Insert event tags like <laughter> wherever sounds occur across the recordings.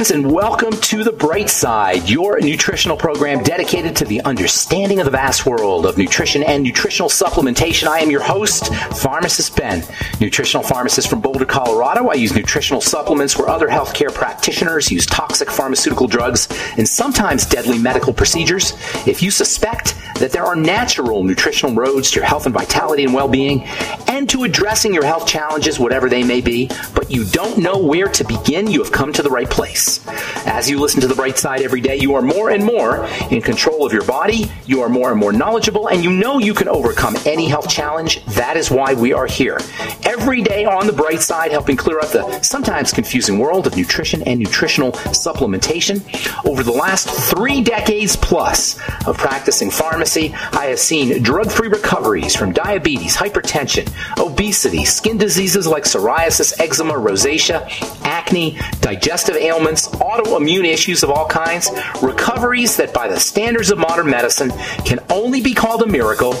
Friends, and welcome to The Bright Side, your nutritional program dedicated to the understanding of the vast world of nutrition and nutritional supplementation. I am your host, Pharmacist Ben, nutritional pharmacist from Boulder, Colorado. I use nutritional supplements where other healthcare practitioners use toxic pharmaceutical drugs and sometimes deadly medical procedures. If you suspect that there are natural nutritional roads to your health and vitality and well being, and to addressing your health challenges, whatever they may be, you don't know where to begin, you have come to the right place. As you listen to the bright side every day, you are more and more in control of your body, you are more and more knowledgeable, and you know you can overcome any health challenge. That is why we are here. Every day on the bright side, helping clear up the sometimes confusing world of nutrition and nutritional supplementation. Over the last three decades plus of practicing pharmacy, I have seen drug free recoveries from diabetes, hypertension, obesity, skin diseases like psoriasis, eczema, rosacea, acne, digestive ailments, autoimmune issues of all kinds, recoveries that by the standards of modern medicine can only be called a miracle,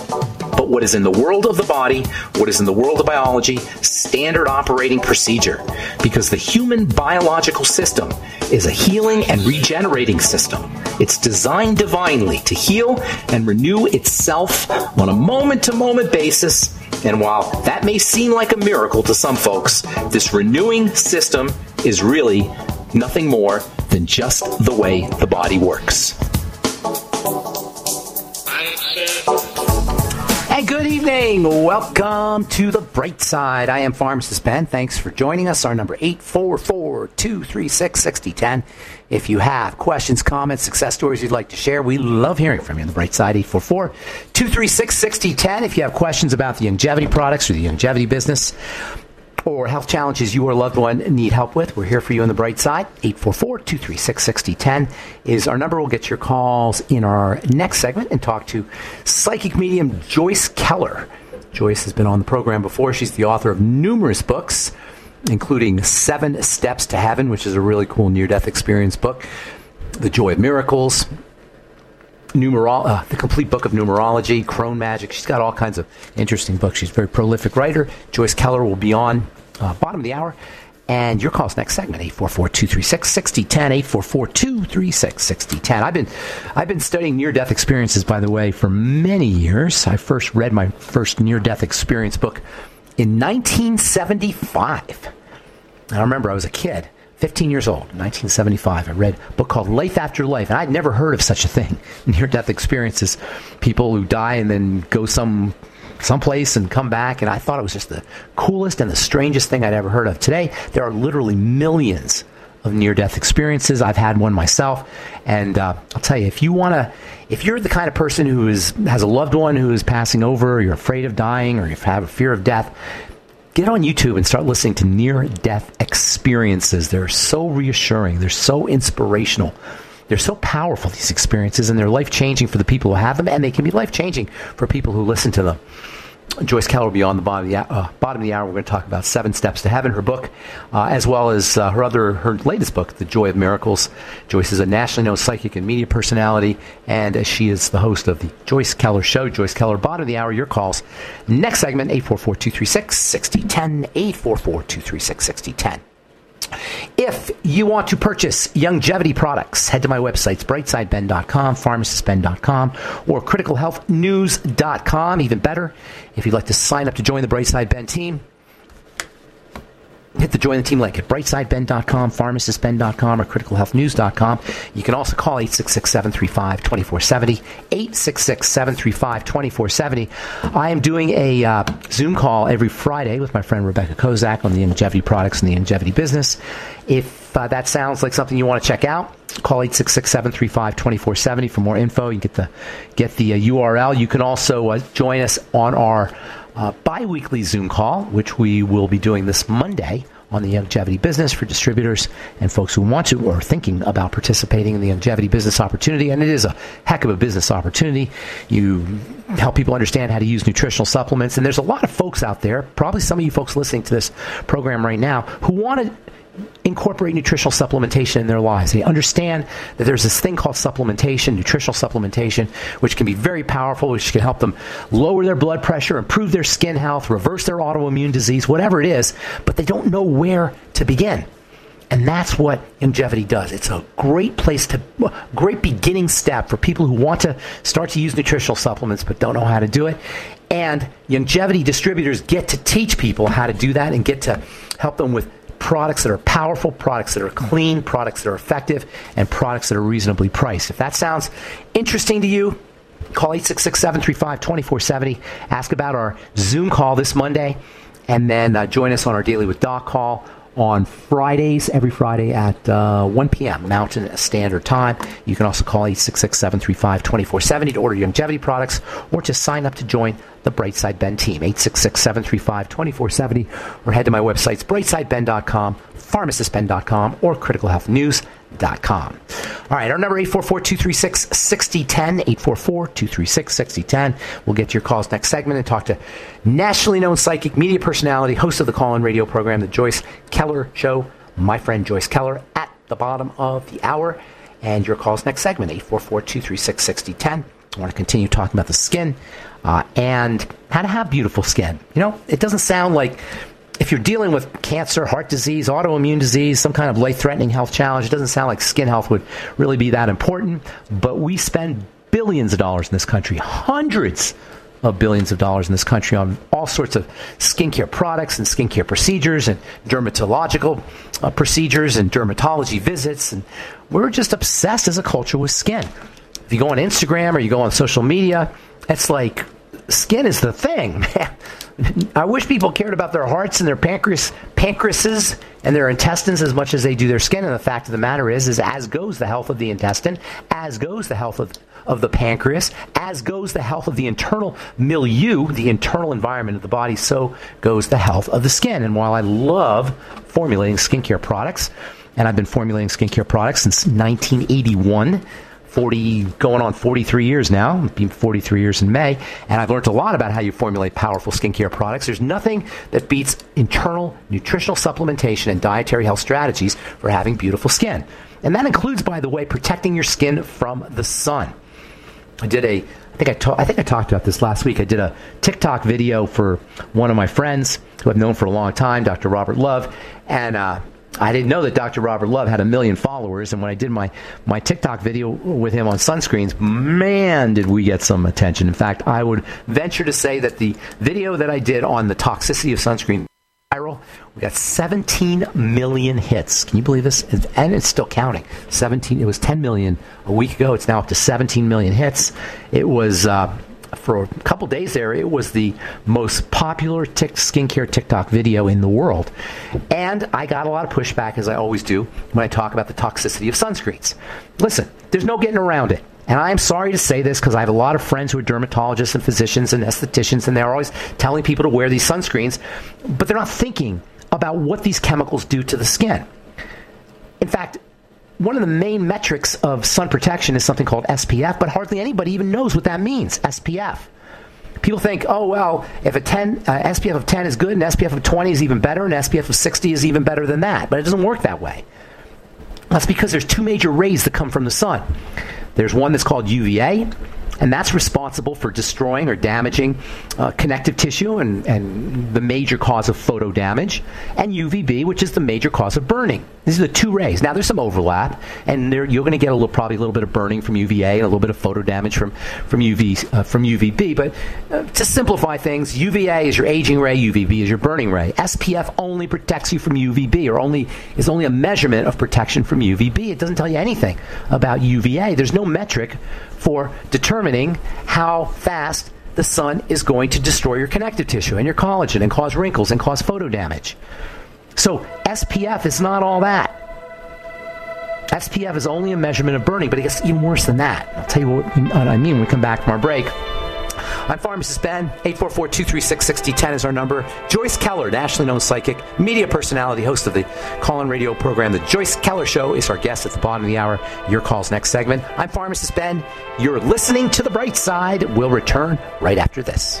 but what is in the world of the body, what is in the world of biology, standard operating procedure. Because the human biological system is a healing and regenerating system. It's designed divinely to heal and renew itself on a moment to moment basis. And while that may seem like a miracle to some folks, this renewing system is really nothing more than just the way the body works. And good evening. Welcome to the bright side. I am Pharmacist Ben. Thanks for joining us. Our number 844-236-6010. If you have questions, comments, success stories you'd like to share, we love hearing from you on the bright side. 844-236-6010. If you have questions about the Youngevity products or the Youngevity business, or health challenges your loved one need help with, we're here for you on the bright side. 844-236-6010 is our number. We'll get your calls in our next segment and talk to psychic medium Joyce Keller. Joyce has been on the program before. She's the author of numerous books, including Seven Steps to Heaven, which is a really cool near-death experience book, The Joy of Miracles, Numerol- uh, the complete book of numerology, crone magic. She's got all kinds of interesting books. She's a very prolific writer. Joyce Keller will be on uh, bottom of the hour. And your call's next segment, 844-236-6010, 844-236-6010. I've been, I've been studying near-death experiences, by the way, for many years. I first read my first near-death experience book in 1975. I remember I was a kid 15 years old, 1975. I read a book called Life After Life, and I'd never heard of such a thing. <laughs> Near death experiences, people who die and then go some someplace and come back, and I thought it was just the coolest and the strangest thing I'd ever heard of. Today, there are literally millions of near death experiences. I've had one myself, and uh, I'll tell you, if you want to, if you're the kind of person who is has a loved one who is passing over, you're afraid of dying, or you have a fear of death, get on YouTube and start listening to near death experiences. They're so reassuring, they're so inspirational. They're so powerful, these experiences, and they're life changing for the people who have them, and they can be life changing for people who listen to them. Joyce Keller will be on the bottom of the, uh, bottom of the hour. We're going to talk about Seven Steps to Heaven, her book, uh, as well as uh, her other, her latest book, The Joy of Miracles. Joyce is a nationally known psychic and media personality, and she is the host of the Joyce Keller Show. Joyce Keller, bottom of the hour, your calls. Next segment, 844-236-6010, 844-236-6010. If you want to purchase Youngevity products, head to my websites, brightsideben.com, pharmacistben.com, or criticalhealthnews.com. Even better, if you'd like to sign up to join the Brightside Ben team, hit the join the team link at brightsideben.com, pharmacistben.com, or criticalhealthnews.com. You can also call 866-735-2470, 866-735-2470. I am doing a uh, Zoom call every Friday with my friend Rebecca Kozak on the Youngevity products and the Youngevity business. If uh, that sounds like something you want to check out, call 866-735-2470 for more info. You can get the, get the uh, URL. You can also uh, join us on our uh, bi weekly Zoom call, which we will be doing this Monday on the Youngevity business for distributors and folks who want to or are thinking about participating in the Youngevity business opportunity. And it is a heck of a business opportunity. You help people understand how to use nutritional supplements. And there's a lot of folks out there, probably some of you folks listening to this program right now, who want to incorporate nutritional supplementation in their lives. They understand that there's this thing called supplementation, nutritional supplementation, which can be very powerful, which can help them lower their blood pressure, improve their skin health, reverse their autoimmune disease, whatever it is, but they don't know where to begin. And that's what Youngevity does. It's a great place to, great beginning step for people who want to start to use nutritional supplements but don't know how to do it. And Youngevity distributors get to teach people how to do that and get to help them with products that are powerful, products that are clean, products that are effective, and products that are reasonably priced. If that sounds interesting to you, call 866 735 2470. Ask about our Zoom call this Monday, and then uh, join us on our Daily with Doc call on Fridays, every Friday at uh, 1 p.m. Mountain Standard Time. You can also call 866 735 2470 to order your Youngevity products or to sign up to join the Brightside Ben team. 866 735 2470 or head to my websites, brightsideben.com, pharmacistben.com, or criticalhealthnews.com. All right, our number 844-236-6010, 844-236-6010. We'll get to your calls next segment and talk to nationally known psychic media personality, host of the call-in radio program, The Joyce Keller Show, my friend Joyce Keller, at the bottom of the hour. And your calls next segment, 844-236-6010. I want to continue talking about the skin uh, and how to have beautiful skin. You know, it doesn't sound like if you're dealing with cancer, heart disease, autoimmune disease, some kind of life threatening health challenge, it doesn't sound like skin health would really be that important. But we spend billions of dollars in this country, hundreds of billions of dollars in this country on all sorts of skincare products and skincare procedures and dermatological uh, procedures and dermatology visits. And we're just obsessed as a culture with skin. If you go on Instagram or you go on social media, it's like skin is the thing. <laughs> I wish people cared about their hearts and their pancreas, pancreases and their intestines as much as they do their skin. And the fact of the matter is, is as goes the health of the intestine, as goes the health of, of the pancreas, as goes the health of the internal milieu, the internal environment of the body, so goes the health of the skin. And while I love formulating skincare products, and I've been formulating skincare products since 1981, 40 going on 43 years now being 43 years in may and i've learned a lot about how you formulate powerful skincare products there's nothing that beats internal nutritional supplementation and dietary health strategies for having beautiful skin and that includes by the way protecting your skin from the sun i did a I think I, ta- I think I talked about this last week. I did a TikTok video for one of my friends who I've known for a long time, Dr. Robert Love, and uh, I didn't know that Dr. Robert Love had a million followers, and when I did my, my TikTok video with him on sunscreens, man, did we get some attention. In fact, I would venture to say that the video that I did on the toxicity of sunscreen viral, we got 17 million hits. Can you believe this? And it's still counting. 17. It was 10 million a week ago. It's now up to 17 million hits. It was. Uh, for a couple days there, it was the most popular tic- skincare TikTok video in the world. And I got a lot of pushback, as I always do, when I talk about the toxicity of sunscreens. Listen, there's no getting around it. And I'm sorry to say this because I have a lot of friends who are dermatologists and physicians and estheticians, and they're always telling people to wear these sunscreens, but they're not thinking about what these chemicals do to the skin. In fact, one of the main metrics of sun protection is something called SPF, but hardly anybody even knows what that means. SPF. People think, oh well, if a 10 uh, SPF of 10 is good, and SPF of 20 is even better, and SPF of 60 is even better than that. But it doesn't work that way. That's because there's two major rays that come from the sun. There's one that's called UVA, and that's responsible for destroying or damaging uh, connective tissue and, and the major cause of photo damage, and UVB, which is the major cause of burning. These are the two rays. Now there's some overlap, and there, you're going to get a little, probably a little bit of burning from UVA and a little bit of photo damage from from UV uh, from UVB. But uh, to simplify things, UVA is your aging ray, UVB is your burning ray. SPF only protects you from UVB, or only is only a measurement of protection from UVB. It doesn't tell you anything about UVA. There's no metric for determining how fast the sun is going to destroy your connective tissue and your collagen and cause wrinkles and cause photo damage. So SPF is not all that. SPF is only a measurement of burning, but it gets even worse than that. I'll tell you what, I mean when we come back from our break. I'm Pharmacist Ben. 844 236 6010 is our number. Joyce Keller, nationally known psychic, media personality, host of the call in radio program, The Joyce Keller Show, is our guest at the bottom of the hour. Your call's next segment. I'm Pharmacist Ben. You're listening to The Bright Side. We'll return right after this.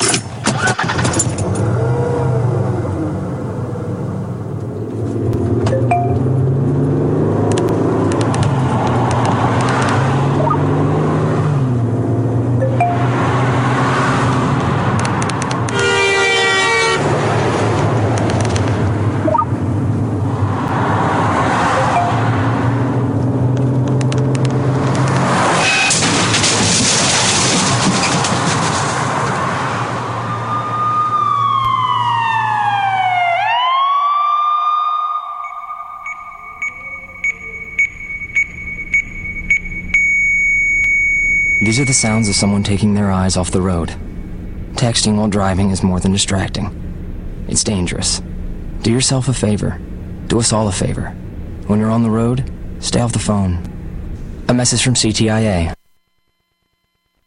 you These are the sounds of someone taking their eyes off the road. Texting while driving is more than distracting. It's dangerous. Do yourself a favor. Do us all a favor. When you're on the road, stay off the phone. A message from CTIA.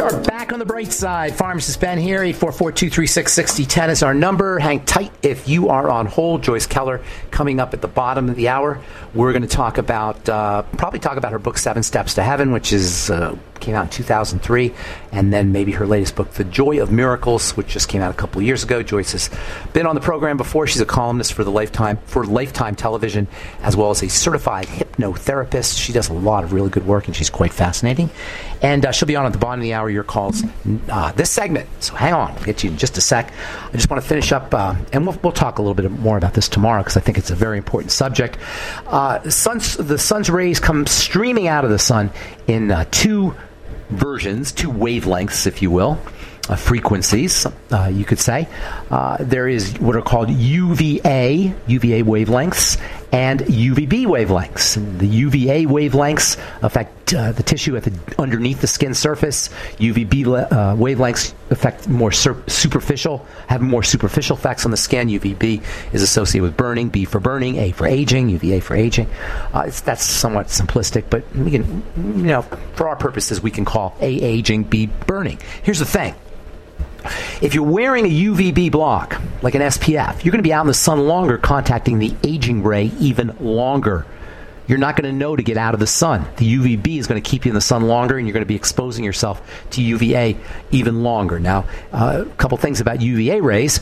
We are back on the bright side. Pharmacist Ben here. 844-236-6010 is our number. Hang tight if you are on hold. Joyce Keller coming up at the bottom of the hour. We're going to talk about, uh, probably talk about her book, Seven Steps to Heaven, which is uh, came out in 2003, and then maybe her latest book, The Joy of Miracles, which just came out a couple years ago. Joyce has been on the program before. She's a columnist for the Lifetime for Lifetime Television, as well as a certified hypnotherapist. She does a lot of really good work, and she's quite fascinating. And uh, she'll be on at the bottom of the hour. Your calls uh, this segment. So hang on, we'll get you in just a sec. I just want to finish up, uh, and we'll, we'll talk a little bit more about this tomorrow because I think it's a very important subject. Uh, sun's, the sun's rays come streaming out of the sun in uh, two versions, two wavelengths, if you will. Uh, frequencies, uh, you could say. Uh, there is what are called UVA, UVA wavelengths, and UVB wavelengths. The UVA wavelengths affect uh, the tissue at the, underneath the skin surface. UVB uh, wavelengths affect more sur- superficial, have more superficial effects on the skin. UVB is associated with burning. B for burning, A for aging, UVA for aging. Uh, that's somewhat simplistic, but we can, you know, for our purposes, we can call A aging, B burning. Here's the thing. If you're wearing a UVB block, like an SPF, you're going to be out in the sun longer, contacting the aging ray even longer. You're not going to know to get out of the sun. The UVB is going to keep you in the sun longer, and you're going to be exposing yourself to UVA even longer. Now, uh, a couple things about UVA rays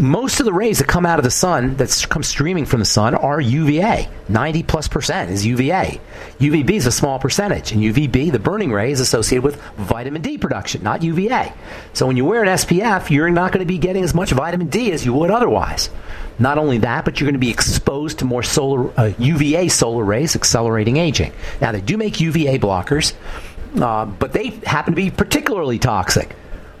most of the rays that come out of the sun that come streaming from the sun are UVA. 90 plus percent is UVA. UVB is a small percentage, and UVB, the burning ray, is associated with vitamin D production, not UVA. So when you wear an SPF, you're not going to be getting as much vitamin D as you would otherwise. Not only that, but you're going to be exposed to more solar uh, UVA solar rays, accelerating aging. Now they do make UVA blockers, uh, but they happen to be particularly toxic.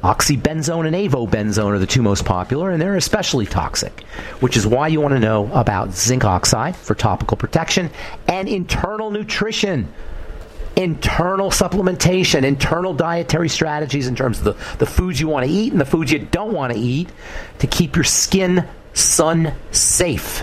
Oxybenzone and avobenzone are the two most popular, and they're especially toxic, which is why you want to know about zinc oxide for topical protection and internal nutrition. Internal supplementation, internal dietary strategies in terms of the, the foods you want to eat and the foods you don't want to eat to keep your skin sun safe.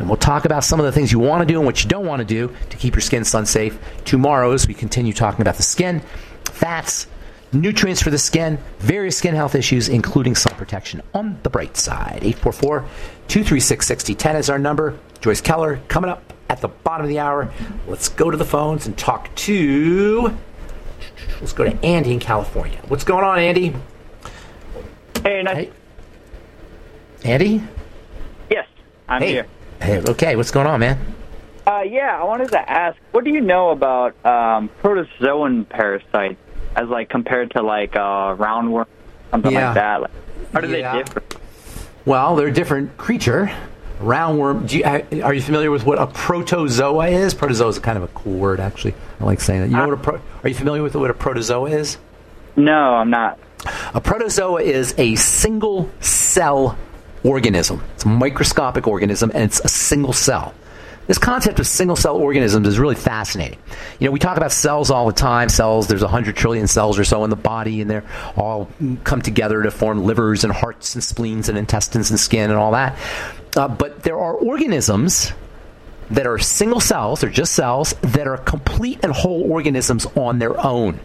And we'll talk about some of the things you want to do and what you don't want to do to keep your skin sun safe tomorrow as we continue talking about the skin, fats, nutrients for the skin, various skin health issues, including sun protection on the bright side. 844 236 6010 is our number. Joyce Keller coming up at the bottom of the hour. Let's go to the phones and talk to. Let's go to Andy in California. What's going on, Andy? Hey, nice. Hey. Andy? Yes, I'm hey. here. Hey, okay, what's going on, man? Uh, yeah, I wanted to ask, what do you know about um, protozoan parasites as like compared to like uh, roundworm, something Yeah. like that? Like, how do Yeah. they differ? Well, they're a different creature. Roundworm. Do you, are you familiar with what a protozoa is? Protozoa is kind of a cool word, actually. I like saying that. You know what a pro- Are you familiar with what a protozoa is? No, I'm not. A protozoa is a single cell organism. It's a microscopic organism, and it's a single cell. This concept of single cell organisms is really fascinating. You know, we talk about cells all the time. Cells, there's 100 trillion cells or so in the body, and they're all come together to form livers and hearts and spleens and intestines and skin and all that. Uh, but there are organisms that are single cells, they're just cells, that are complete and whole organisms on their own.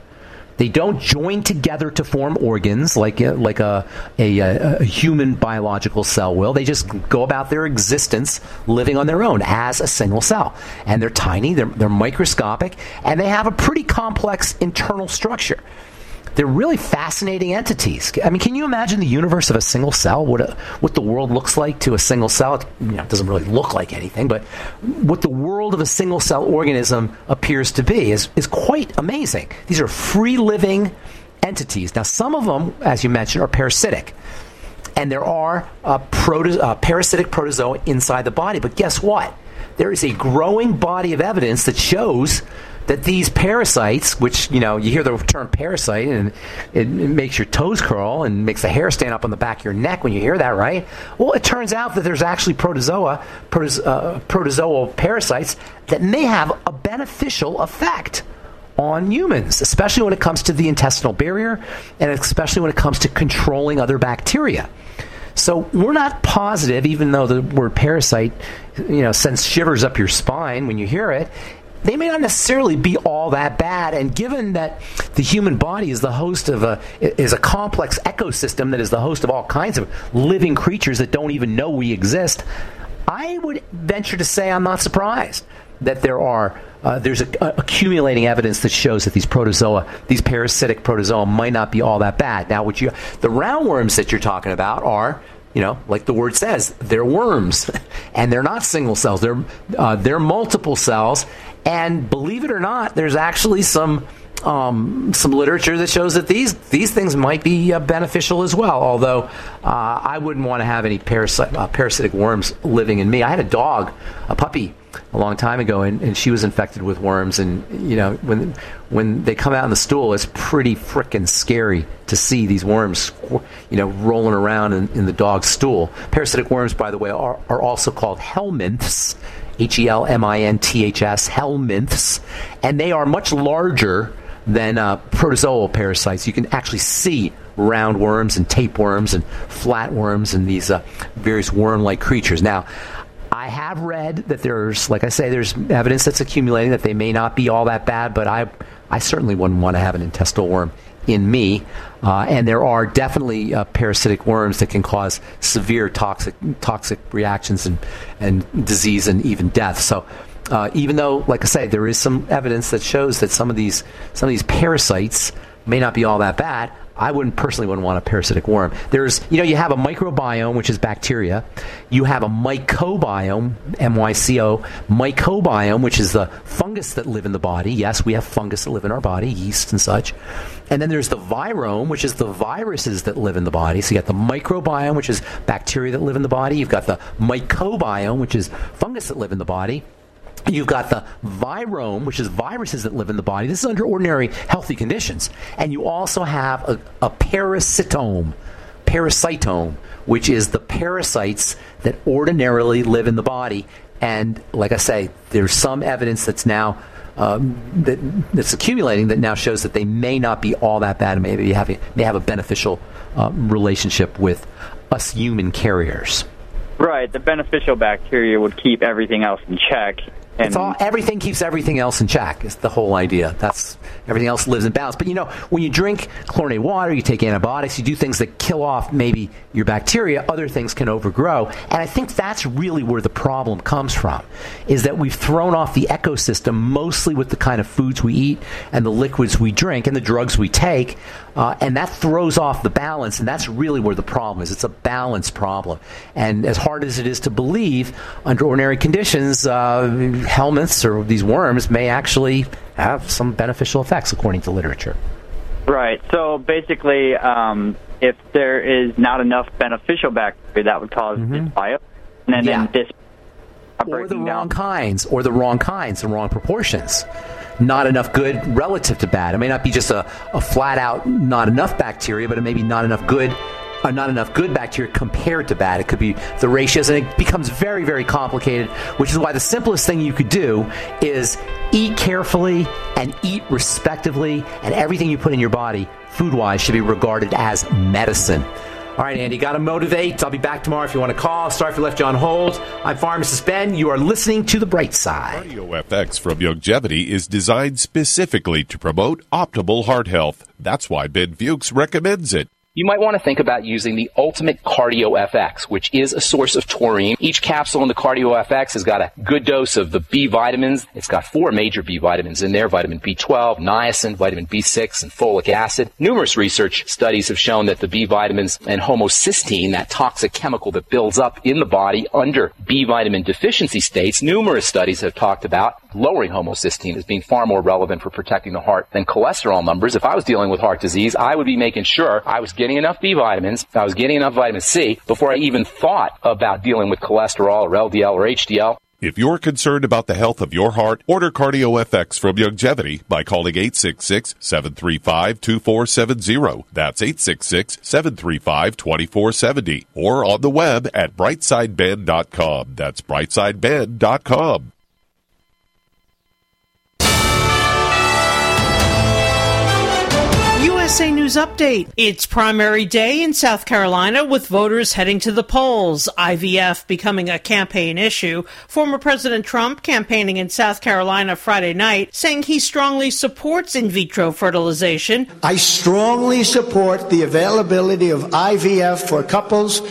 They don't join together to form organs like a, like a, a, a human biological cell will. They just go about their existence living on their own as a single cell. And they're tiny, they're, they're microscopic, and they have a pretty complex internal structure. They're really fascinating entities. I mean, can you imagine the universe of a single cell? What, a, what the world looks like to a single cell? It, you know, it doesn't really look like anything, but what the world of a single cell organism appears to be is, is quite amazing. These are free living entities. Now, some of them, as you mentioned, are parasitic. And there are uh, proto- uh, parasitic protozoa inside the body. But guess what? There is a growing body of evidence that shows that these parasites, which you know, you hear the term parasite and it, it, makes your toes curl and makes the hair stand up on the back of your neck when you hear that, right? Well, it turns out that there's actually protozoa, protozo- uh, protozoal parasites that may have a beneficial effect on humans, especially when it comes to the intestinal barrier and especially when it comes to controlling other bacteria. So we're not positive, even though the word parasite, you know, sends shivers up your spine when you hear it they may not necessarily be all that bad. And given that the human body is the host of a is a complex ecosystem that is the host of all kinds of living creatures that don't even know we exist, I would venture to say I'm not surprised that there are uh, there's a, a accumulating evidence that shows that these protozoa, these parasitic protozoa, might not be all that bad. Now, what you the roundworms that you're talking about are you know, like the word says, they're worms, <laughs> and they're not single cells. They're uh, they're multiple cells, and believe it or not, there's actually some um, some literature that shows that these these things might be uh, beneficial as well. Although uh, I wouldn't want to have any parasite, uh, parasitic worms living in me. I had a dog, a puppy, a long time ago, and, and she was infected with worms. And you know, when when they come out in the stool, it's pretty freaking scary to see these worms, you know, rolling around in, in the dog's stool. Parasitic worms, by the way, are, are also called helminths. H E L M I N T H S, helminths, and they are much larger than uh, protozoal parasites. You can actually see roundworms and tapeworms and flatworms and these uh, various worm-like creatures. Now, I have read that there's, like I say, there's evidence that's accumulating that they may not be all that bad, but I, I certainly wouldn't want to have an intestinal worm in me. Uh, and there are definitely uh, parasitic worms that can cause severe toxic toxic reactions and, and disease and even death. So uh, even though, like I say, there is some evidence that shows that some of these some of these parasites may not be all that bad. I wouldn't personally wouldn't want a parasitic worm. There's, you know, you have a microbiome, which is bacteria. You have a mycobiome, M-Y-C-O, mycobiome, which is the fungus that live in the body. Yes, we have fungus that live in our body, yeast and such. And then there's the virome, which is the viruses that live in the body. So you got the microbiome, which is bacteria that live in the body. You've got the mycobiome, which is fungus that live in the body. You've got the virome, which is viruses that live in the body. This is under ordinary healthy conditions. And you also have a, a parasitome, parasitome, which is the parasites that ordinarily live in the body. And like I say, there's some evidence that's now um, that, that's accumulating that now shows that they may not be all that bad and maybe have a, may have a beneficial uh, relationship with us human carriers. Right, the beneficial bacteria would keep everything else in check, and it's all everything keeps everything else in check. Is the whole idea. That's everything else lives in balance. But you know, when you drink chlorinated water, you take antibiotics, you do things that kill off maybe your bacteria. Other things can overgrow, and I think that's really where the problem comes from. Is that we've thrown off the ecosystem mostly with the kind of foods we eat and the liquids we drink and the drugs we take, uh, and that throws off the balance. And that's really where the problem is. It's a balance problem. And as hard as it is to believe, under ordinary conditions. Uh, helminths or these worms may actually have some beneficial effects according to literature. Right. So basically, um, if there is not enough beneficial bacteria, that would cause mm-hmm. dysbiosis, and then, yeah. then this or the wrong kinds, or the wrong kinds, the wrong proportions. Not enough good relative to bad. It may not be just a, a flat out not enough bacteria, but it may be not enough good are not enough good bacteria compared to bad. It could be the ratios, and it becomes very, very complicated, which is why the simplest thing you could do is eat carefully and eat respectively, and everything you put in your body, food wise, should be regarded as medicine. All right, Andy, got to motivate. I'll be back tomorrow if you want to call. Sorry if you left you on hold. I'm Pharmacist Ben. You are listening to The Bright Side. Cardio FX from Youngevity is designed specifically to promote optimal heart health. That's why Ben Fuchs recommends it you might want to think about using the Ultimate Cardio FX, which is a source of taurine. Each capsule in the Cardio FX has got a good dose of the B vitamins. It's got four major B vitamins in there, vitamin B12, niacin, vitamin B6, and folic acid. Numerous research studies have shown that the B vitamins and homocysteine, that toxic chemical that builds up in the body under B vitamin deficiency states, numerous studies have talked about lowering homocysteine as being far more relevant for protecting the heart than cholesterol numbers. If I was dealing with heart disease, I would be making sure I was getting enough B vitamins, I was getting enough vitamin C before I even thought about dealing with cholesterol or LDL or HDL. If you're concerned about the health of your heart, order Cardio FX from Youngevity by calling 866-735-2470. That's 866-735-2470. Or on the web at brightsideben.com. That's brightsideben.com. USA News Update. It's primary day in South Carolina with voters heading to the polls. IVF becoming a campaign issue. Former President Trump campaigning in South Carolina Friday night saying he strongly supports in vitro fertilization. I strongly support the availability of IVF for couples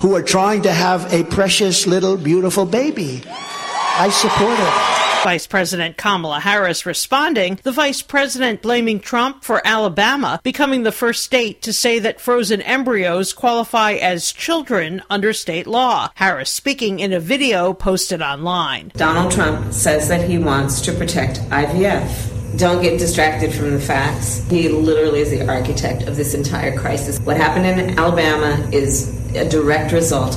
who are trying to have a precious little beautiful baby. I support it. Vice President Kamala Harris responding, the vice president blaming Trump for Alabama becoming the first state to say that frozen embryos qualify as children under state law. Harris speaking in a video posted online. Donald Trump says that he wants to protect IVF. Don't get distracted from the facts. He literally is the architect of this entire crisis. What happened in Alabama is a direct result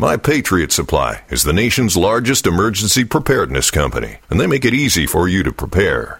My Patriot Supply is the nation's largest emergency preparedness company, and they make it easy for you to prepare.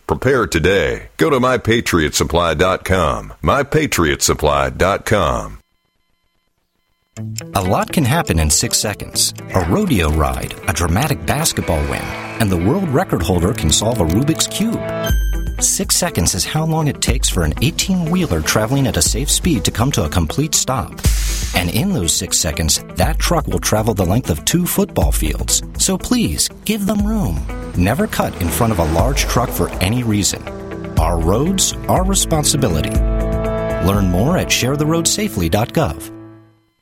Prepare today. Go to mypatriotsupply.com. Mypatriotsupply.com. A lot can happen in six seconds. A rodeo ride, a dramatic basketball win, and the world record holder can solve a Rubik's Cube. Six seconds is how long it takes for an 18 wheeler traveling at a safe speed to come to a complete stop. And in those six seconds, that truck will travel the length of two football fields. So please, give them room. Never cut in front of a large truck for any reason. Our roads, our responsibility. Learn more at sharetheroadsafely.gov.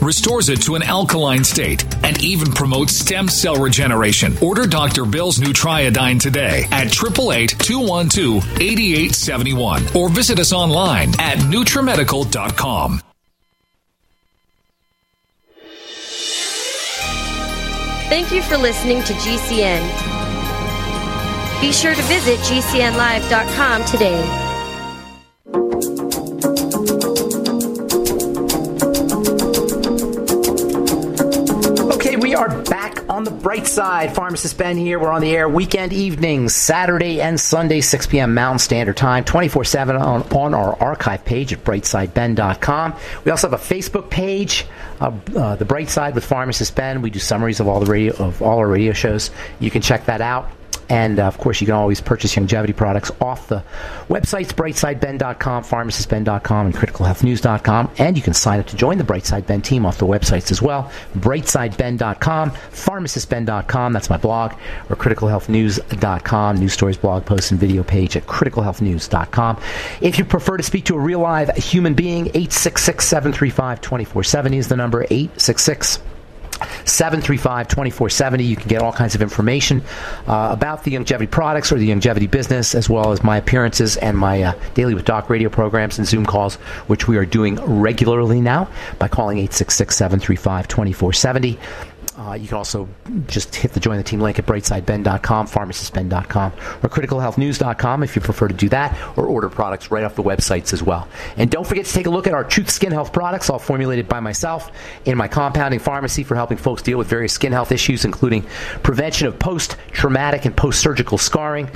restores it to an alkaline state, and even promotes stem cell regeneration. Order Dr. Bill's Nutriodine today at 888-212-8871 or visit us online at NutriMedical.com. Thank you for listening to GCN. Be sure to visit GCNlive.com today. We are back on the bright side. Pharmacist Ben here. We're on the air weekend evenings, Saturday and Sunday, 6 p.m. Mountain Standard Time, 24 7 on, on our archive page at brightsideben.com. We also have a Facebook page, uh, uh, The Bright Side with Pharmacist Ben. We do summaries of all the radio of all our radio shows. You can check that out. And uh, of course, you can always purchase Youngevity products off the websites brightsideben.com, pharmacistben.com, and criticalhealthnews.com. And you can sign up to join the Brightside Ben team off the websites as well brightsideben.com, pharmacistben.com, that's my blog, or criticalhealthnews.com, news stories, blog posts, and video page at criticalhealthnews.com. If you prefer to speak to a real live human being, 866 735 2470 is the number, 866 735 2470. You can get all kinds of information uh, about the Youngevity products or the Youngevity business, as well as my appearances and my uh, Daily with Doc radio programs and Zoom calls, which we are doing regularly now by calling 866 735 2470. Uh, you can also just hit the join the team link at brightsideben.com, pharmacistben.com, or criticalhealthnews.com if you prefer to do that, or order products right off the websites as well. And don't forget to take a look at our Truth Skin Health products, all formulated by myself in my compounding pharmacy for helping folks deal with various skin health issues, including prevention of post traumatic and post surgical scarring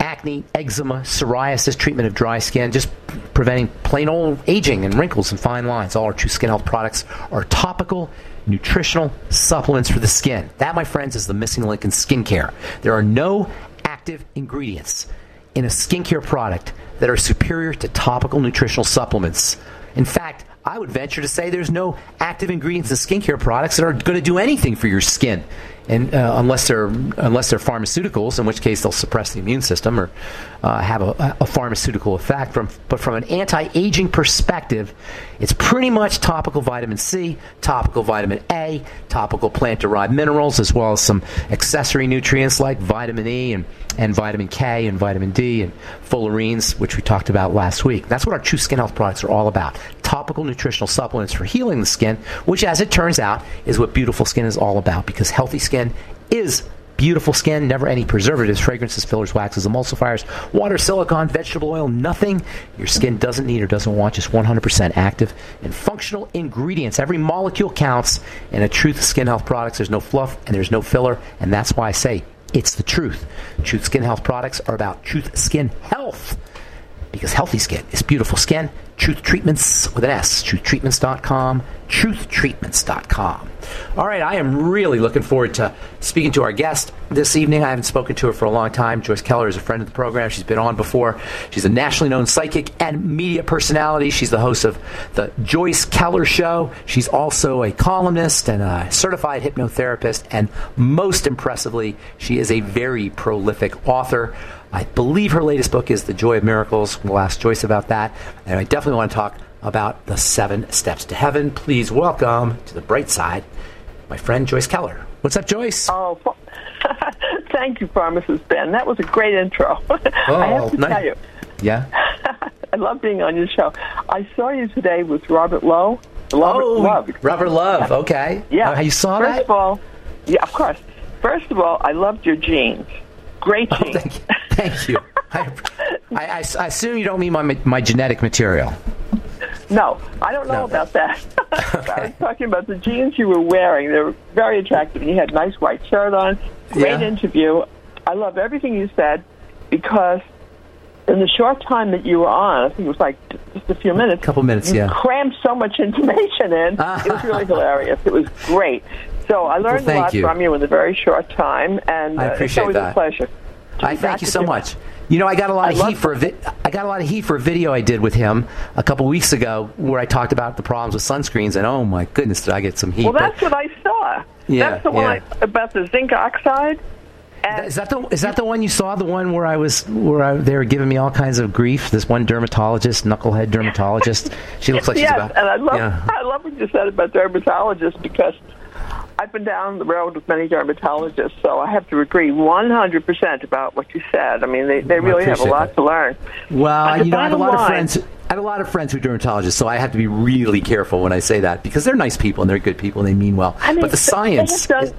acne, eczema, psoriasis, treatment of dry skin, just preventing plain old aging and wrinkles and fine lines. All our True Skin Health products are topical, nutritional supplements for the skin. That, my friends, is the missing link in skincare. There are no active ingredients in a skincare product that are superior to topical nutritional supplements. In fact, I would venture to say there's no active ingredients in skincare products that are going to do anything for your skin and uh, unless they're unless they're pharmaceuticals, in which case they'll suppress the immune system or uh, have a, a, pharmaceutical effect. From but from an anti-aging perspective, it's pretty much topical vitamin C, topical vitamin A, topical plant-derived minerals, as well as some accessory nutrients like vitamin E and and vitamin K and vitamin D and fullerenes, which we talked about last week. That's what our True Skin Health products are all about. Topical nutritional supplements for healing the skin, which, as it turns out, is what beautiful skin is all about because healthy skin is beautiful skin, never any preservatives, fragrances, fillers, waxes, emulsifiers, water, silicone, vegetable oil, nothing your skin doesn't need or doesn't want, just 100% active and functional ingredients. Every molecule counts in a Truth Skin Health products. There's no fluff and there's no filler, and that's why I say it's the truth. Truth Skin Health products are about Truth Skin Health because healthy skin is beautiful skin. Truth Treatments with an S. TruthTreatments.com. TruthTreatments.com. All right, I am really looking forward to speaking to our guest this evening. I haven't spoken to her for a long time. Joyce Keller is a friend of the program. She's been on before. She's a nationally known psychic and media personality. She's the host of the Joyce Keller Show. She's also a columnist and a certified hypnotherapist. And most impressively, she is a very prolific author. I believe her latest book is The Joy of Miracles. We'll ask Joyce about that. And I definitely want to talk about the seven steps to heaven. Please welcome to the bright side my friend Joyce Keller. What's up, Joyce? Oh, <laughs> thank you, Pharmacist Ben. That was a great intro. Oh, <laughs> I have to nice. tell you, Yeah? <laughs> I love being on your show. I saw you today with Robert Lowe. Robert Oh, Love. Robert Love. Okay. Yeah. Oh, you saw First that? of all, yeah, of course. First of all, I loved your jeans. Great jeans. Oh, Thank you. I, I, I, I assume you don't mean my, my genetic material. No, I don't know about that. <laughs> <laughs> I was talking about the jeans you were wearing. They were very attractive. You had a nice white shirt on. Great Yeah. interview. I love everything you said because in the short time that you were on, I think it was like just a few minutes. A couple minutes, you yeah. crammed so much <laughs> information in. Ah. it was really hilarious. It was great. So I learned Well, a lot you. from you in a very short time, and I uh, it's always that. a pleasure. I thank you so much. You know, I got a lot I of heat for a vi- I got a lot of heat for a video I did with him a couple weeks ago where I talked about the problems with sunscreens, and oh my goodness, did I get some heat? Well, But- that's what I saw. Yeah, that's the one yeah. I, about the zinc oxide. is that the is that the one you saw? The one where I was where I, they were giving me all kinds of grief. This one dermatologist, knucklehead dermatologist. She looks like she's <laughs> yes, about. and I love yeah. <laughs> I love what you said about dermatologists because I've been down the road with many dermatologists, so I have to agree 100% about what you said. I mean, they, they really have a lot that. to learn. Well, you know, I have a lot of friends. I have a lot of friends who are dermatologists, so I have to be really careful when I say that because they're nice people and they're good people and they mean well. I mean, but the science, they have done-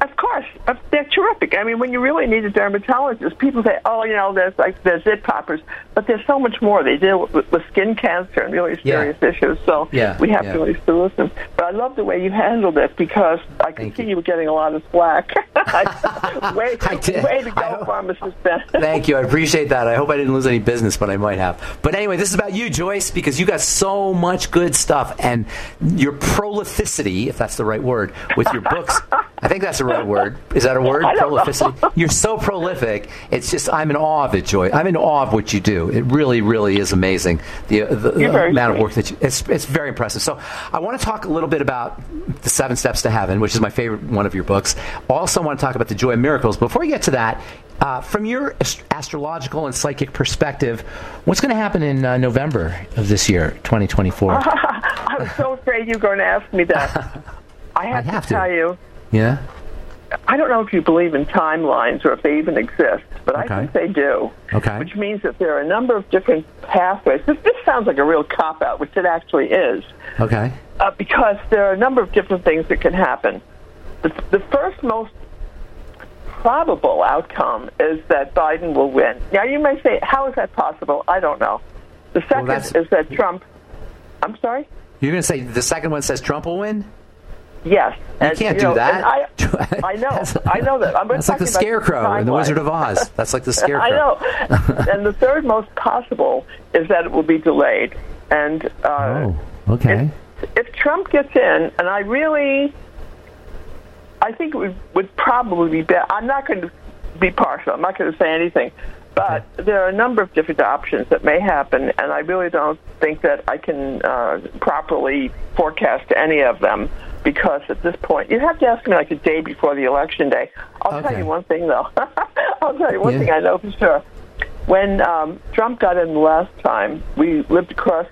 of course, they're terrific. I mean, when you really need a dermatologist, people say, "Oh, you know, there's like there's zit poppers," but there's so much more. They deal with, with skin cancer and really serious issues. So Yeah, we have yeah. to really to listen. But I love the way you handled it because I can see you. were getting a lot of slack. <laughs> <laughs> way, way to go, pharmacist Ben. <laughs> Thank you. I appreciate that. I hope I didn't lose any business, but I might have. But anyway, this is about you, Joyce, because you got so much good stuff and your prolificity, if that's the right word, with your books. I think that's the right word. Is that a word? I know. Prolificity. You're so prolific. It's just I'm in awe of it, Joy. I'm in awe of what you do. It really, really is amazing. The, the, the You're amount of work that you, it's it's very impressive. So I want to talk a little bit about the Seven Steps to Heaven, which is my favorite one of your books. Also, want to talk about the Joy of Miracles. Before we get to that, uh, from your ast- astrological and psychic perspective, what's going to happen in uh, November of this year, 2024? <laughs> I'm so afraid you're going to ask me that. <laughs> I have, have to to. tell you, yeah. I don't know if you believe in timelines or if they even exist, but I think they do. Okay. Which means that there are a number of different pathways. This, this sounds like a real cop out, which it actually is, Okay. uh, because there are a number of different things that can happen. the, the first most probable outcome is that Biden will win. Now, you may say, how is that possible? I don't know. The second Well, is that Trump. I'm sorry. You're going to say the second one says Trump will win? Yes, You can't do know, that. I, <laughs> I know, I know that. I'm That's like the Scarecrow in The. Wizard of Oz. <laughs> That's like the Scarecrow. I know. <laughs> and the third most possible is that it will be delayed. And uh, Oh, okay. if Trump gets in, and I really, I think it would, would probably be better. I'm not going to be partial. I'm not going to say anything. But there are a number of different options that may happen, and I really don't think that I can uh, properly forecast any of them because at this point, you have to ask me like a day before the election day. I'll tell you one thing, though. <laughs> I'll tell you one Yeah. thing I know for sure. When um, Trump got in the last time, we lived across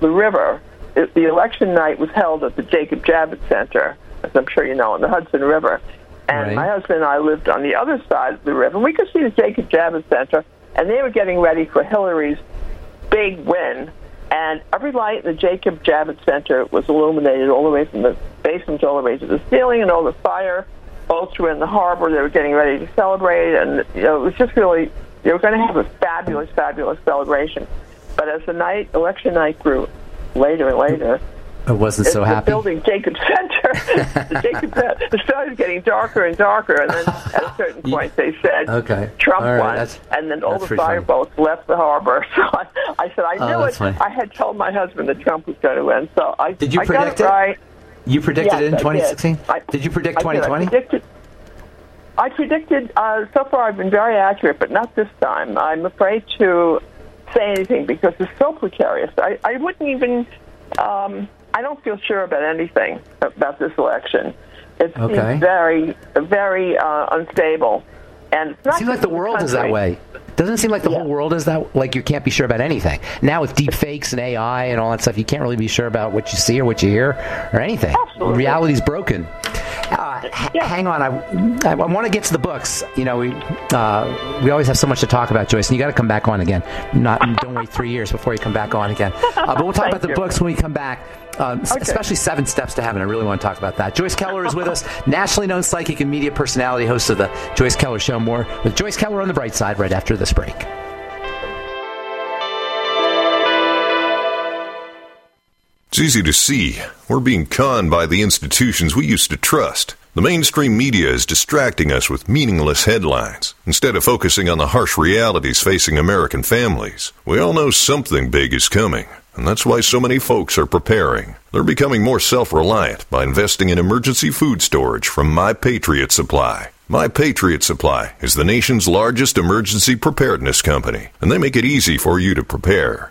the river. It, the election night was held at the Jacob Javits Center, as I'm sure you know, on the Hudson River. And Right. my husband and I lived on the other side of the river. And we could see the Jacob Javits Center, and they were getting ready for Hillary's big win. And every light in the Jacob Javits Center was illuminated all the way from the basement all the way to the ceiling, and all the fire boats were in the harbor. They were getting ready to celebrate, and you know, it was just really they were going to have a fabulous, fabulous celebration. But as the night election night grew later and later, I wasn't so happy. building Jacob <laughs> Center, the Jacob Center, sun was getting darker and darker, and then at a certain <laughs> point they said Okay. Trump right, won, and then all the pretty funny. fireboats left the harbor. <laughs> So I, I said, I Oh, knew that's it. funny. I had told my husband that Trump was going to win. So I Did you I predict got it? it right. You predicted Yes, it in I did. 2016? I- Did you predict I did. I 2020? predicted. I predicted. Uh, so far, I've been very accurate, but not this time. I'm afraid to say anything because it's so precarious. I, I wouldn't even. Um, I don't feel sure about anything about this election. It Okay. seems very, very uh, unstable, and it's not. It seems like the world is that way. Doesn't it seem like the whole world is that like you can't be sure about anything. Now with deep fakes and AI and all that stuff, you can't really be sure about what you see or what you hear or anything. Absolutely. Reality's broken. Uh, h- Hang on, I, I, want to get to the books. You know, we uh, we always have so much to talk about, Joyce, and you got to come back on again. Not don't wait three years before you come back on again. Uh, but we'll talk <laughs> about the you. books when we come back. Um, s- Especially Seven Steps to Heaven. I really want to talk about that. Joyce Keller is with us, <laughs> nationally known psychic and media personality, host of the Joyce Keller Show. More with Joyce Keller on the bright side right after this break. It's easy to see. We're being conned by the institutions we used to trust. The mainstream media is distracting us with meaningless headlines instead of focusing on the harsh realities facing American families. We all know something big is coming, and that's why so many folks are preparing. They're becoming more self reliant by investing in emergency food storage from My Patriot Supply. My Patriot Supply is the nation's largest emergency preparedness company, and they make it easy for you to prepare.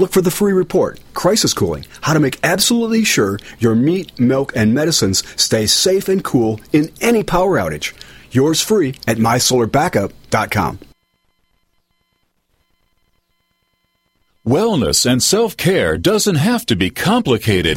Look for the free report, Crisis Cooling, how to make absolutely sure your meat, milk, and medicines stay safe and cool in any power outage. Yours free at mysolarbackup.com. Wellness and self care doesn't have to be complicated.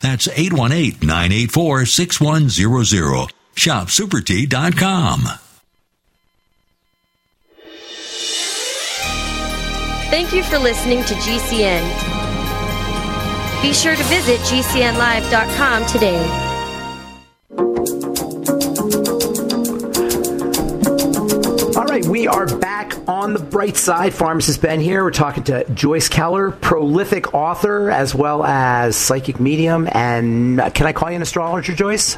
That's 818-984-6100. ShopSuperTea.com. Thank you for listening to GCN. Be sure to visit GCNlive.com today. Right, we are back on the bright side. Pharmacist Ben here. We're talking to Joyce Keller, prolific author as well as psychic medium. And uh, can I call you an astrologer, Joyce?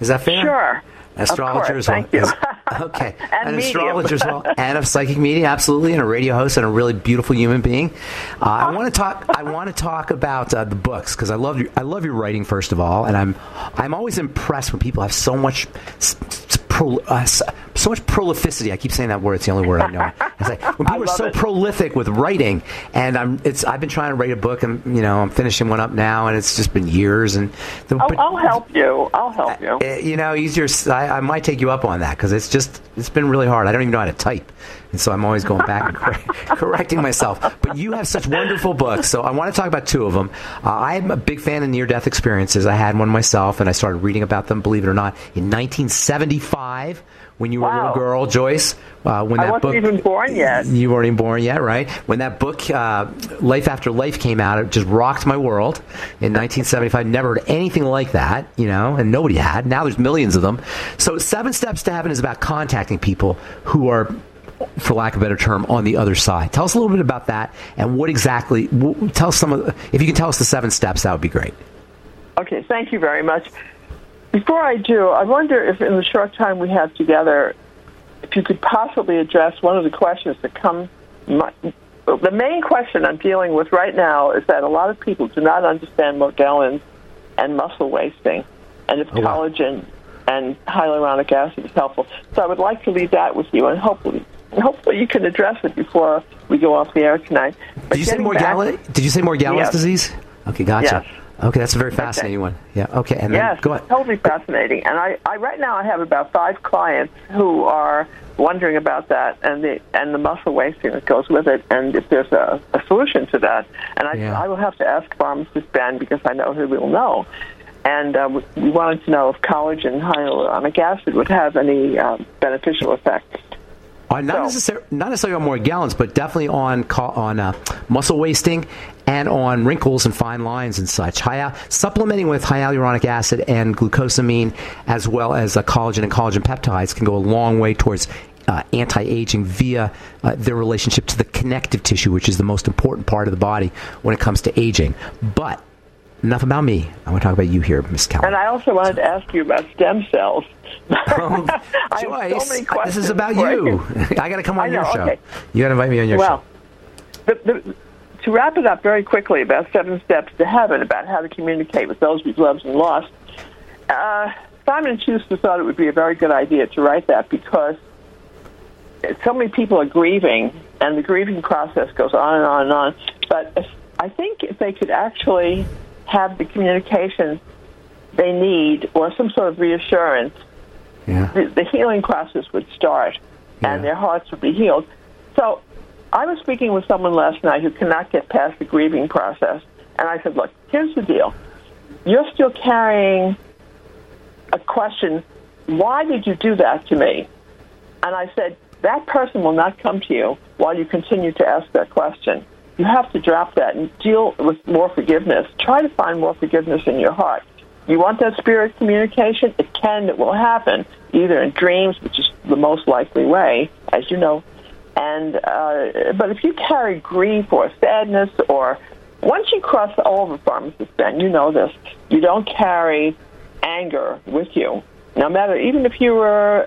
Is that fair? Sure. Astrologer course, as well. thank you. <laughs> Okay. And an astrologer as well. <laughs> And a psychic medium, absolutely, and a radio host and a really beautiful human being. Uh, I want to talk. I want to talk about uh, the books because I love your. I love your writing first of all, and I'm. I'm always impressed when people have so much. Pro, uh, so much prolificity. I keep saying that word. It's the only word I know. It's like when <laughs> people are so it. prolific with writing, and I'm. It's. I've been trying to write a book, and you know, I'm finishing one up now, and it's just been years. And the, I'll, but- I'll help you. I'll help you. uh, you know, easier. I, I might take you up on that because it's just it's been really hard. I don't even know how to type, and so I'm always going back and cor- <laughs> correcting myself. But you have such wonderful books, so I want to talk about two of them. Uh, I'm a big fan of near-death experiences. I had one myself, and I started reading about them. Believe it or not, in 1975. When you were a little girl, Joyce, uh, when I that wasn't book even born yet. you weren't even born yet, right? When that book, uh, Life After Life, came out, it just rocked my world in 1975. Never heard anything like that, you know, and nobody had. Now there's millions of them. So, Seven Steps to Heaven is about contacting people who are, for lack of a better term, on the other side. Tell us a little bit about that and what exactly. Tell us some of. If you can tell us the seven steps, that would be great. Okay, thank you very much. Before I do, I wonder if in the short time we have together, if you could possibly address one of the questions that come. My, the main question I'm dealing with right now is that a lot of people do not understand Morgellons and muscle wasting, and if oh, collagen and hyaluronic acid is helpful. So I would like to leave that with you, and hopefully, hopefully you can address it before we go off the air tonight. But Did you say getting back- Did you say Morgellons Yes. disease? Okay, gotcha. Yes. Okay, that's a very fascinating one. Yeah. Okay, and then yes, go ahead. totally fascinating. And I, I right now I have about five clients who are wondering about that and the and the muscle wasting that goes with it, and if there's a, a solution to that. And I, Yeah. I will have to ask pharmacist Ben because I know he will know. And uh, we- wanted to know if collagen hyaluronic acid would have any uh, beneficial effects. Uh, not, necessar- not necessarily on Morgellons, but definitely on on uh, muscle wasting and on wrinkles and fine lines and such. Hy- supplementing with hyaluronic acid and glucosamine, as well as uh, collagen and collagen peptides, can go a long way towards uh, anti-aging via uh, their relationship to the connective tissue, which is the most important part of the body when it comes to aging. But enough about me. I want to talk about you here, Miss Keller. And I also wanted to ask you about stem cells. <laughs> <laughs> I have Joyce, so many this is about you. I got to come on know, your show. okay. You got to invite me on your well, show. the, the, to wrap it up very quickly about seven steps to heaven, about how to communicate with those we've loved and lost, uh, Simon and Schuster thought it would be a very good idea to write that because so many people are grieving, and the grieving process goes on and on and on. But if, I think if they could actually have the communication they need or some sort of reassurance, yeah. the, the healing process would start and their hearts would be healed. So I was speaking with someone last night who cannot get past the grieving process. And I said, look, here's the deal. You're still carrying a question, why did you do that to me? And I said, that person will not come to you while you continue to ask that question. You have to drop that and deal with more forgiveness. Try to find more forgiveness in your heart. You want that spirit communication? It can, it will happen, either in dreams, which is the most likely way, as you know. And uh, but if you carry grief or sadness, or once you cross over, pharmacist Ben, you know this. You don't carry anger with you, no matter even if you were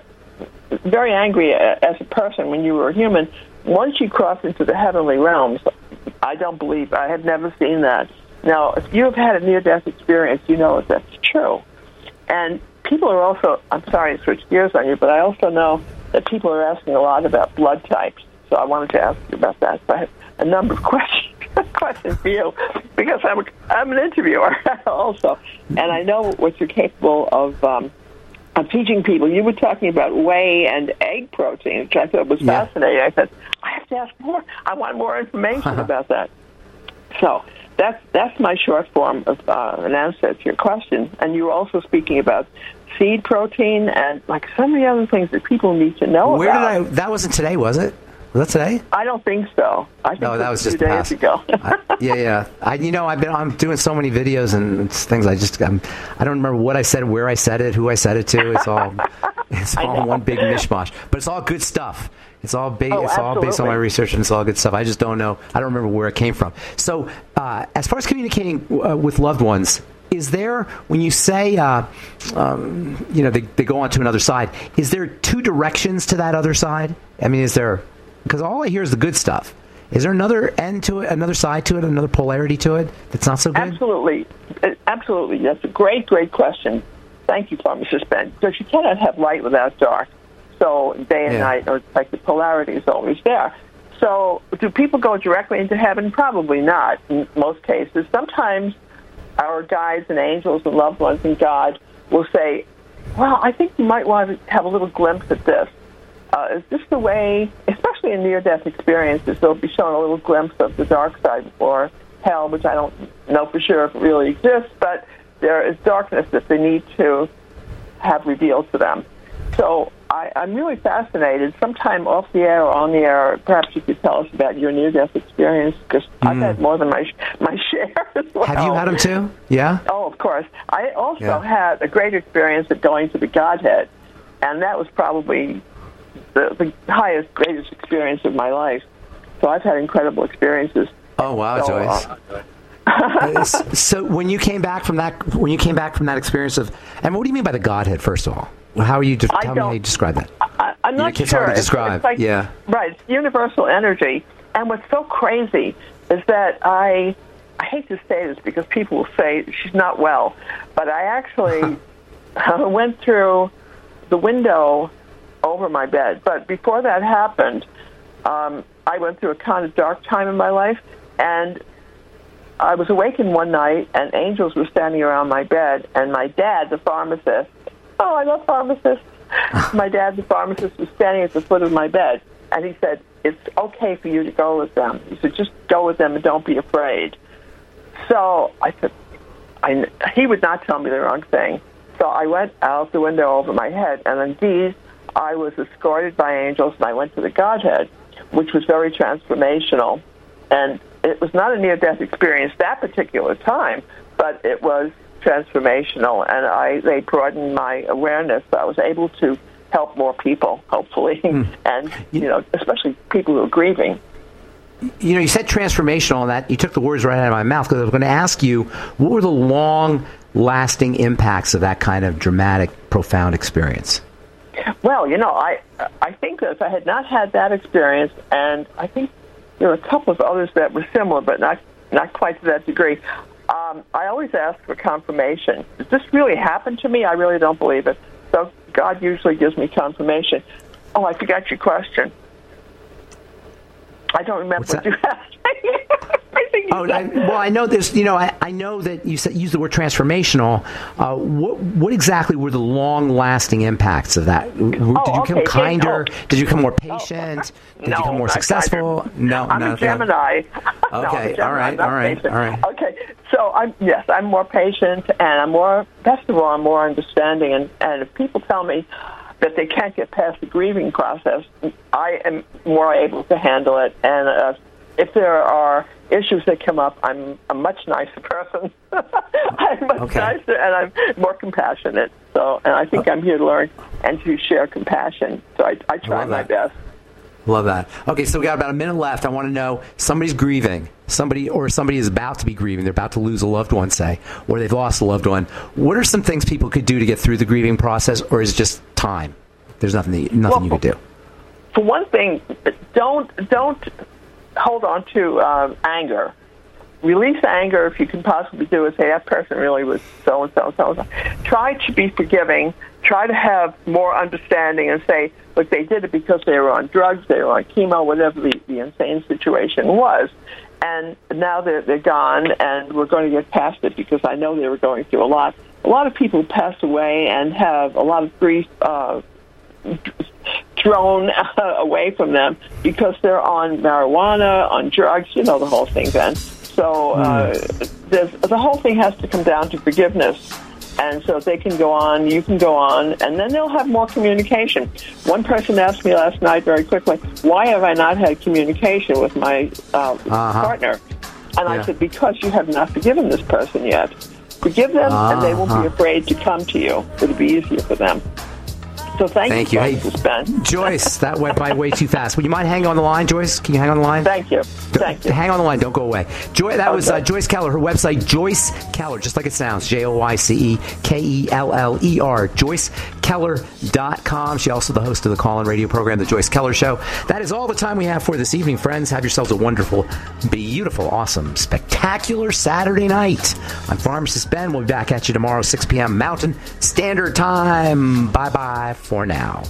very angry as a person when you were a human. Once you cross into the heavenly realms, I don't believe I have never seen that. Now, if you have had a near-death experience, you know that that's true. And people are also, I'm sorry to switch gears on you, but I also know that people are asking a lot about blood types. So I wanted to ask you about that. So I have a number of <laughs> questions questions for you because I'm I'm an interviewer <laughs> also, and I know what you're capable of. Um, of teaching people. You were talking about whey and egg protein, which I thought was Yeah. fascinating. I said, I have to ask more. I want more information <laughs> about that. So that's that's my short form of uh, an answer to your question. And you were also speaking about seed protein and like so many other things that people need to know Where about. did I? That wasn't today, was it? Was that today? I don't think so. I think No, that was just few days ago. <laughs> yeah, yeah. I, you know, I've been, I'm doing so many videos and things. I just, I'm, I don't remember what I said, where I said it, who I said it to. It's all, <laughs> it's all one big mishmash. But it's all good stuff. It's all based. Oh, it's all based on my research, and it's all good stuff. I just don't know. I don't remember where it came from. So, uh, as far as communicating uh, with loved ones, is there when you say, uh, um, you know, they, they go on to another side? Is there two directions to that other side? I mean, is there? Because all I hear is the good stuff. Is there another end to it, another side to it, another polarity to it that's not so good? Absolutely. Uh, Absolutely. That's a great, great question. Thank you, Pharmacist Ben. Because you cannot have light without dark. So day and Yeah. night, or like the polarity is always there. So do people go directly into heaven? Probably not in most cases. Sometimes our guides and angels and loved ones and God will say, well, I think you might want to have a little glimpse at this. Uh, is this the way, especially in near-death experiences, they'll be shown a little glimpse of the dark side or hell, which I don't know for sure if it really exists, but there is darkness that they need to have revealed to them. So I, I'm really fascinated. Sometime off the air or on the air, perhaps you could tell us about your near-death experience because I've had more than my <laughs> my share as well. Mm. Have you had them too? Yeah. Oh, of course. I also Yeah. had a great experience at going to the Godhead, and that was probably the, the highest, greatest experience of my life. So I've had incredible experiences. Oh wow, So, Joyce. uh, <laughs> Uh, so when you came back from that, when you came back from that experience of, and what do you mean by the Godhead? First of all, how are you? De- tell me how you describe that. I, I'm not It's sure. hard to describe. It's like, Yeah. Right. It's universal energy. And what's so crazy is that I, I hate to say this because people will say she's not well, but I actually <laughs> <laughs> went through the window over my bed. But before that happened, um, I went through a kind of dark time in my life, and I was awakened one night, and angels were standing around my bed, and my dad, the pharmacist, oh, I love pharmacists. <laughs> my dad, the pharmacist, was standing at the foot of my bed, and he said, "It's okay for you to go with them." He said, "Just go with them and don't be afraid." So I said, I, he would not tell me the wrong thing. So I went out the window over my head, and indeed, I was escorted by angels, and I went to the Godhead, which was very transformational. And it was not a near-death experience that particular time, but it was transformational, and I they broadened my awareness. I was able to help more people, hopefully, hmm. <laughs> and you know, especially people who are grieving. You know, you said transformational, and that you took the words right out of my mouth because I was going to ask you what were the long-lasting impacts of that kind of dramatic, profound experience. Well, you know, I I think that if I had not had that experience, and I think there were a couple of others that were similar, but not not quite to that degree. Um, I always ask for confirmation. Does this really happen to me? I really don't believe it. So God usually gives me confirmation. Oh, I forgot your question. I don't remember what you <laughs> asked. Oh, I, well, I know there's, you know, I, I know that you said, used the word transformational. Uh, what, what exactly were the long-lasting impacts of that? Did you Oh, become okay, kinder? oh. Did you become more patient? Did no, you become more successful? kinder. No, I'm no. a Gemini. <laughs> I'm a Okay, Gemini, all right, all right, patient. all right. Okay, so I'm yes, I'm more patient, and I'm more. Best of all, I'm more understanding. And and if people tell me that they can't get past the grieving process, I am more able to handle it. And uh, if there are issues that come up, I'm a much nicer person. <laughs> I'm much Okay. nicer, and I'm more compassionate. So, and I think uh, I'm here to learn and to share compassion. So I, I try love my best. Love that. Okay, so we got about a minute left. I want to know somebody's grieving, somebody or somebody is about to be grieving. They're about to lose a loved one, say, or they've lost a loved one. What are some things people could do to get through the grieving process, or is it just time? There's nothing that, nothing you could do. for one thing, don't don't hold on to um, anger. Release anger if you can possibly do it. Say that person really was so and so and so and so. Try to be forgiving. Try to have more understanding and say, look, they did it because they were on drugs, they were on chemo, whatever the, the insane situation was. And now they're they're gone, and we're going to get past it because I know they were going through a lot. A lot of people pass away and have a lot of grief uh, thrown <laughs> away from them because they're on marijuana, on drugs, you know the whole thing then. So uh, there's, the whole thing has to come down to forgiveness. And so they can go on, you can go on, and then they'll have more communication. One person asked me last night very quickly, why have I not had communication with my uh, partner? And I said, because you have not forgiven this person yet. Forgive them, and they won't Uh-huh. be afraid to come to you. It'll be easier for them. So thank, Thank you. Hey, Ben. Joyce, that went by way too fast. Would you mind hanging on the line, Joyce? Can you hang on the line? Thank you. Thank you. Hang on the line. Don't go away. Joy, that was uh, Joyce Keller. Her website, Joyce Keller, just like it sounds. J O Y C E K E L L E R. JoyceKeller.com. She also the host of the call-in radio program, The Joyce Keller Show. That is all the time we have for this evening, friends. Have yourselves a wonderful, beautiful, awesome, spectacular Saturday night. I'm Pharmacist Ben. We'll be back at you tomorrow, 6 p.m. Mountain Standard Time. Bye-bye for now.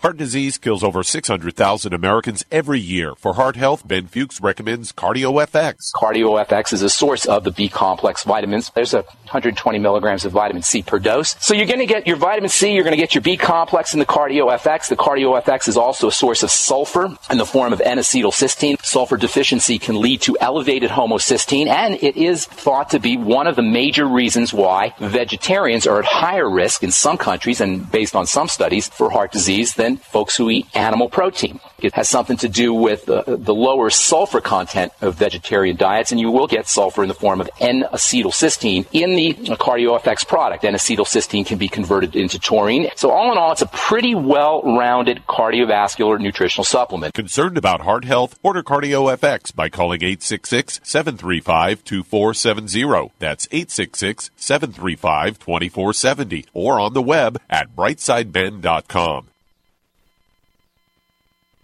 Heart disease kills over 600,000 Americans every year. For heart health, Ben Fuchs recommends CardioFX. CardioFX is a source of the B complex vitamins. There's a 120 milligrams of vitamin C per dose. So you're going to get your vitamin C, you're going to get your B complex in the CardioFX. The CardioFX is also a source of sulfur in the form of N-acetylcysteine. Sulfur deficiency can lead to elevated homocysteine, and it is thought to be one of the major reasons why vegetarians are at higher risk in some countries and based on some studies for heart disease than folks who eat animal protein. It has something to do with uh, the lower sulfur content of vegetarian diets, and you will get sulfur in the form of N-acetylcysteine in the CardioFX product. N-acetylcysteine can be converted into taurine. So all in all, it's a pretty well-rounded cardiovascular nutritional supplement. Concerned about heart health? Order CardioFX by calling 866-735-2470. That's 866-735-2470 or on the web at brightsideben.com.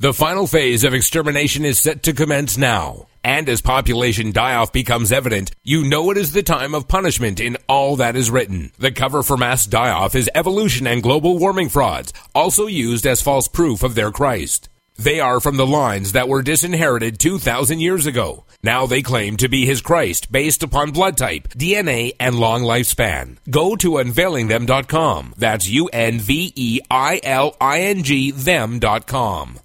The final phase of extermination is set to commence now. And as population die-off becomes evident, you know it is the time of punishment in all that is written. The cover for mass die-off is evolution and global warming frauds, also used as false proof of their Christ. They are from the lines that were disinherited 2,000 years ago. Now they claim to be his Christ based upon blood type, DNA, and long lifespan. Go to unveilingthem.com. That's U-N-V-E-I-L-I-N-G them.com.